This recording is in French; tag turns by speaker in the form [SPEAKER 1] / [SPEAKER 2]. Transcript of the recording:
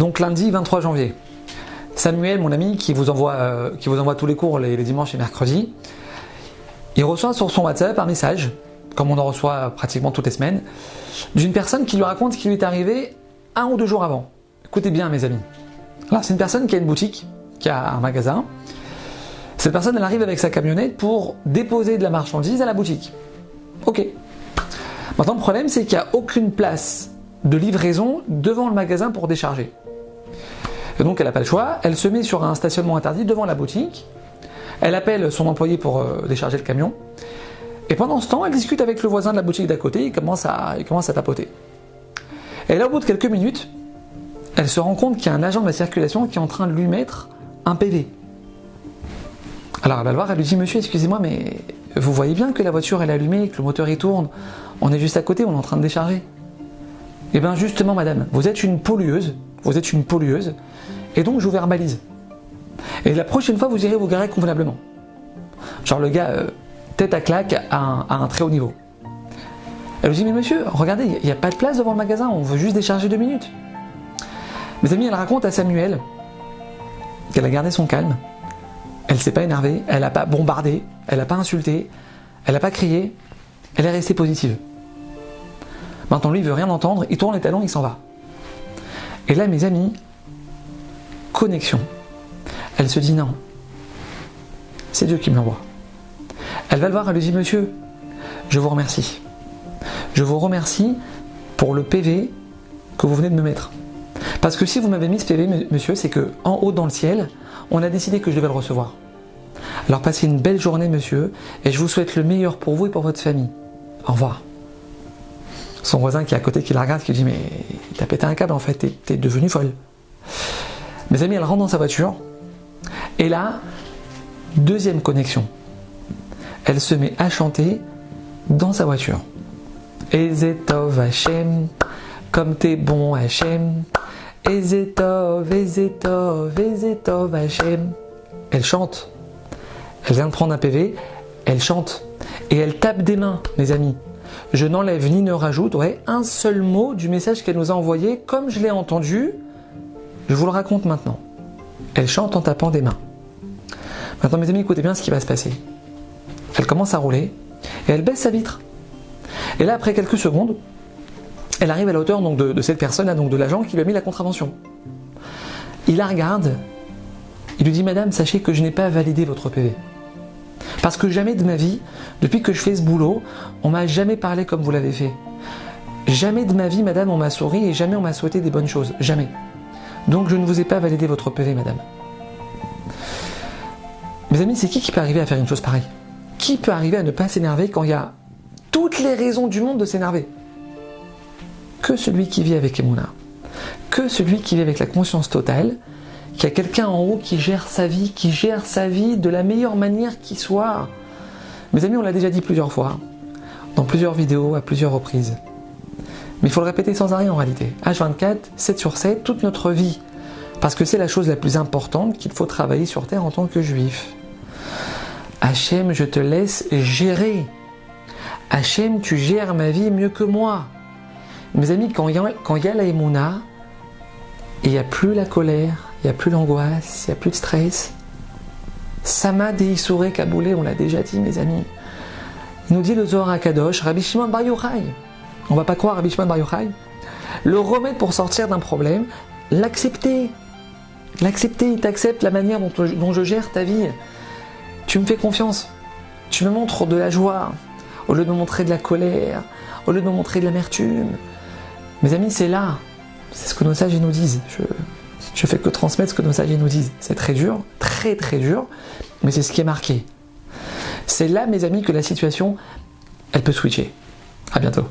[SPEAKER 1] Donc lundi 23 janvier. Samuel, mon ami, qui vous envoie, euh, tous les cours les, les dimanches et mercredis, il reçoit sur son WhatsApp un message, comme on en reçoit pratiquement toutes les semaines, d'une personne qui lui raconte ce qui lui est arrivé un ou deux jours avant. Écoutez bien, mes amis. Alors, c'est une personne qui a une boutique, qui a un magasin. Cette personne, elle arrive avec sa camionnette pour déposer de la marchandise à la boutique. Ok. Maintenant, le problème, c'est qu'il n'y a aucune place de livraison devant le magasin pour décharger. Donc, elle n'a pas le choix. Elle se met sur un stationnement interdit devant la boutique. Elle appelle son employé pour euh, décharger le camion. Et pendant ce temps, elle discute avec le voisin de la boutique d'à côté. Il commence à, commence à tapoter. Et là, au bout de quelques minutes, elle se rend compte qu'il y a un agent de la circulation qui est en train de lui mettre un PV. Alors elle va le voir, elle lui dit Monsieur, excusez-moi, mais vous voyez bien que la voiture est allumée, que le moteur il tourne, on est juste à côté, on est en train de décharger. Eh bien justement, madame, vous êtes une pollueuse, vous êtes une pollueuse, et donc je vous verbalise. Et la prochaine fois, vous irez vous garer convenablement. Genre le gars, euh, tête à claque, à un, très haut niveau. Elle lui dit Mais monsieur, regardez, il n'y a pas de place devant le magasin, on veut juste décharger deux minutes. Mes amis, elle raconte à Samuel qu'elle a gardé son calme, elle s'est pas énervée, elle n'a pas bombardé, elle n'a pas insulté, elle n'a pas crié, elle est restée positive. Maintenant, lui, il veut rien entendre, il tourne les talons, il s'en va. Et là, mes amis, connexion. Elle se dit non, c'est Dieu qui me l'envoie. Elle va le voir, elle lui dit Monsieur, je vous remercie. Je vous remercie pour le PV que vous venez de me mettre. Parce que si vous m'avez mis ce PV, monsieur, c'est que en haut dans le ciel, on a décidé que je devais le recevoir. Alors passez une belle journée, monsieur, et je vous souhaite le meilleur pour vous et pour votre famille. Au revoir. Son voisin qui est à côté, qui la regarde, qui dit Mais t'as pété un câble en fait, t'es, devenue folle. Mes amis, elle rentre dans sa voiture, et là, deuxième connexion. Elle se met à chanter dans sa voiture. Ezetov Hachem, comme t'es bon Hachem. Ezetov, Ezetov, Ezetov Hachem. Elle chante. Elle vient de prendre un PV, elle chante. Et elle tape des mains, mes amis. Je n'enlève ni ne rajoute un seul mot du message qu'elle nous a envoyé, comme je l'ai entendu. Je vous le raconte maintenant. Elle chante en tapant des mains. Maintenant, mes amis, écoutez bien ce qui va se passer. Elle commence à rouler et elle baisse sa vitre. Et là, après quelques secondes, elle arrive à la hauteur de, cette personne-là, donc de l'agent qui lui a mis la contravention. Il la regarde, il lui dit Madame, sachez que je n'ai pas validé votre PV. Parce que jamais de ma vie, depuis que je fais ce boulot, on m'a jamais parlé comme vous l'avez fait. Jamais de ma vie, madame, on m'a souri et jamais on m'a souhaité des bonnes choses. Jamais. Donc je ne vous ai pas validé votre PV, madame. Mes amis, c'est qui qui peut arriver à faire une chose pareille? Qui peut arriver à ne pas s'énerver quand il y a toutes les raisons du monde de s'énerver? Que celui qui vit avec Emouna. Que celui qui vit avec la conscience totale, qui a quelqu'un en haut qui gère sa vie, qui gère sa vie de la meilleure manière qui soit. Mes amis, on l'a déjà dit plusieurs fois, dans plusieurs vidéos, à plusieurs reprises. Mais il faut le répéter sans arrêt en réalité. H24, 7 sur 7, toute notre vie. Parce que c'est la chose la plus importante qu'il faut travailler sur Terre en tant que juif. Hachem, je te laisse gérer. Hachem, tu gères ma vie mieux que moi. Mes amis, quand il y a, y la Emouna, il n'y a plus la colère, il n'y a plus l'angoisse, il n'y a plus de stress. Sama Deisure Kaboulé, on l'a déjà dit, mes amis. Il nous dit le Zohar Akadosh, Rabbi Shimon Bar Yochai. On va pas croire Rabbi Shimon Bar Yochai. Le remède pour sortir d'un problème, l'accepter. L'accepter, il t'accepte la manière dont, dont je gère ta vie. Tu me fais confiance. Tu me montres de la joie, au lieu de me montrer de la colère, au lieu de me montrer de l'amertume. Mes amis, c'est là. C'est ce que nos sages nous disent. Je, je fais que transmettre ce que nos sages nous disent. C'est très dur, très très dur, mais c'est ce qui est marqué. C'est là, mes amis, que la situation, elle peut switcher. À bientôt.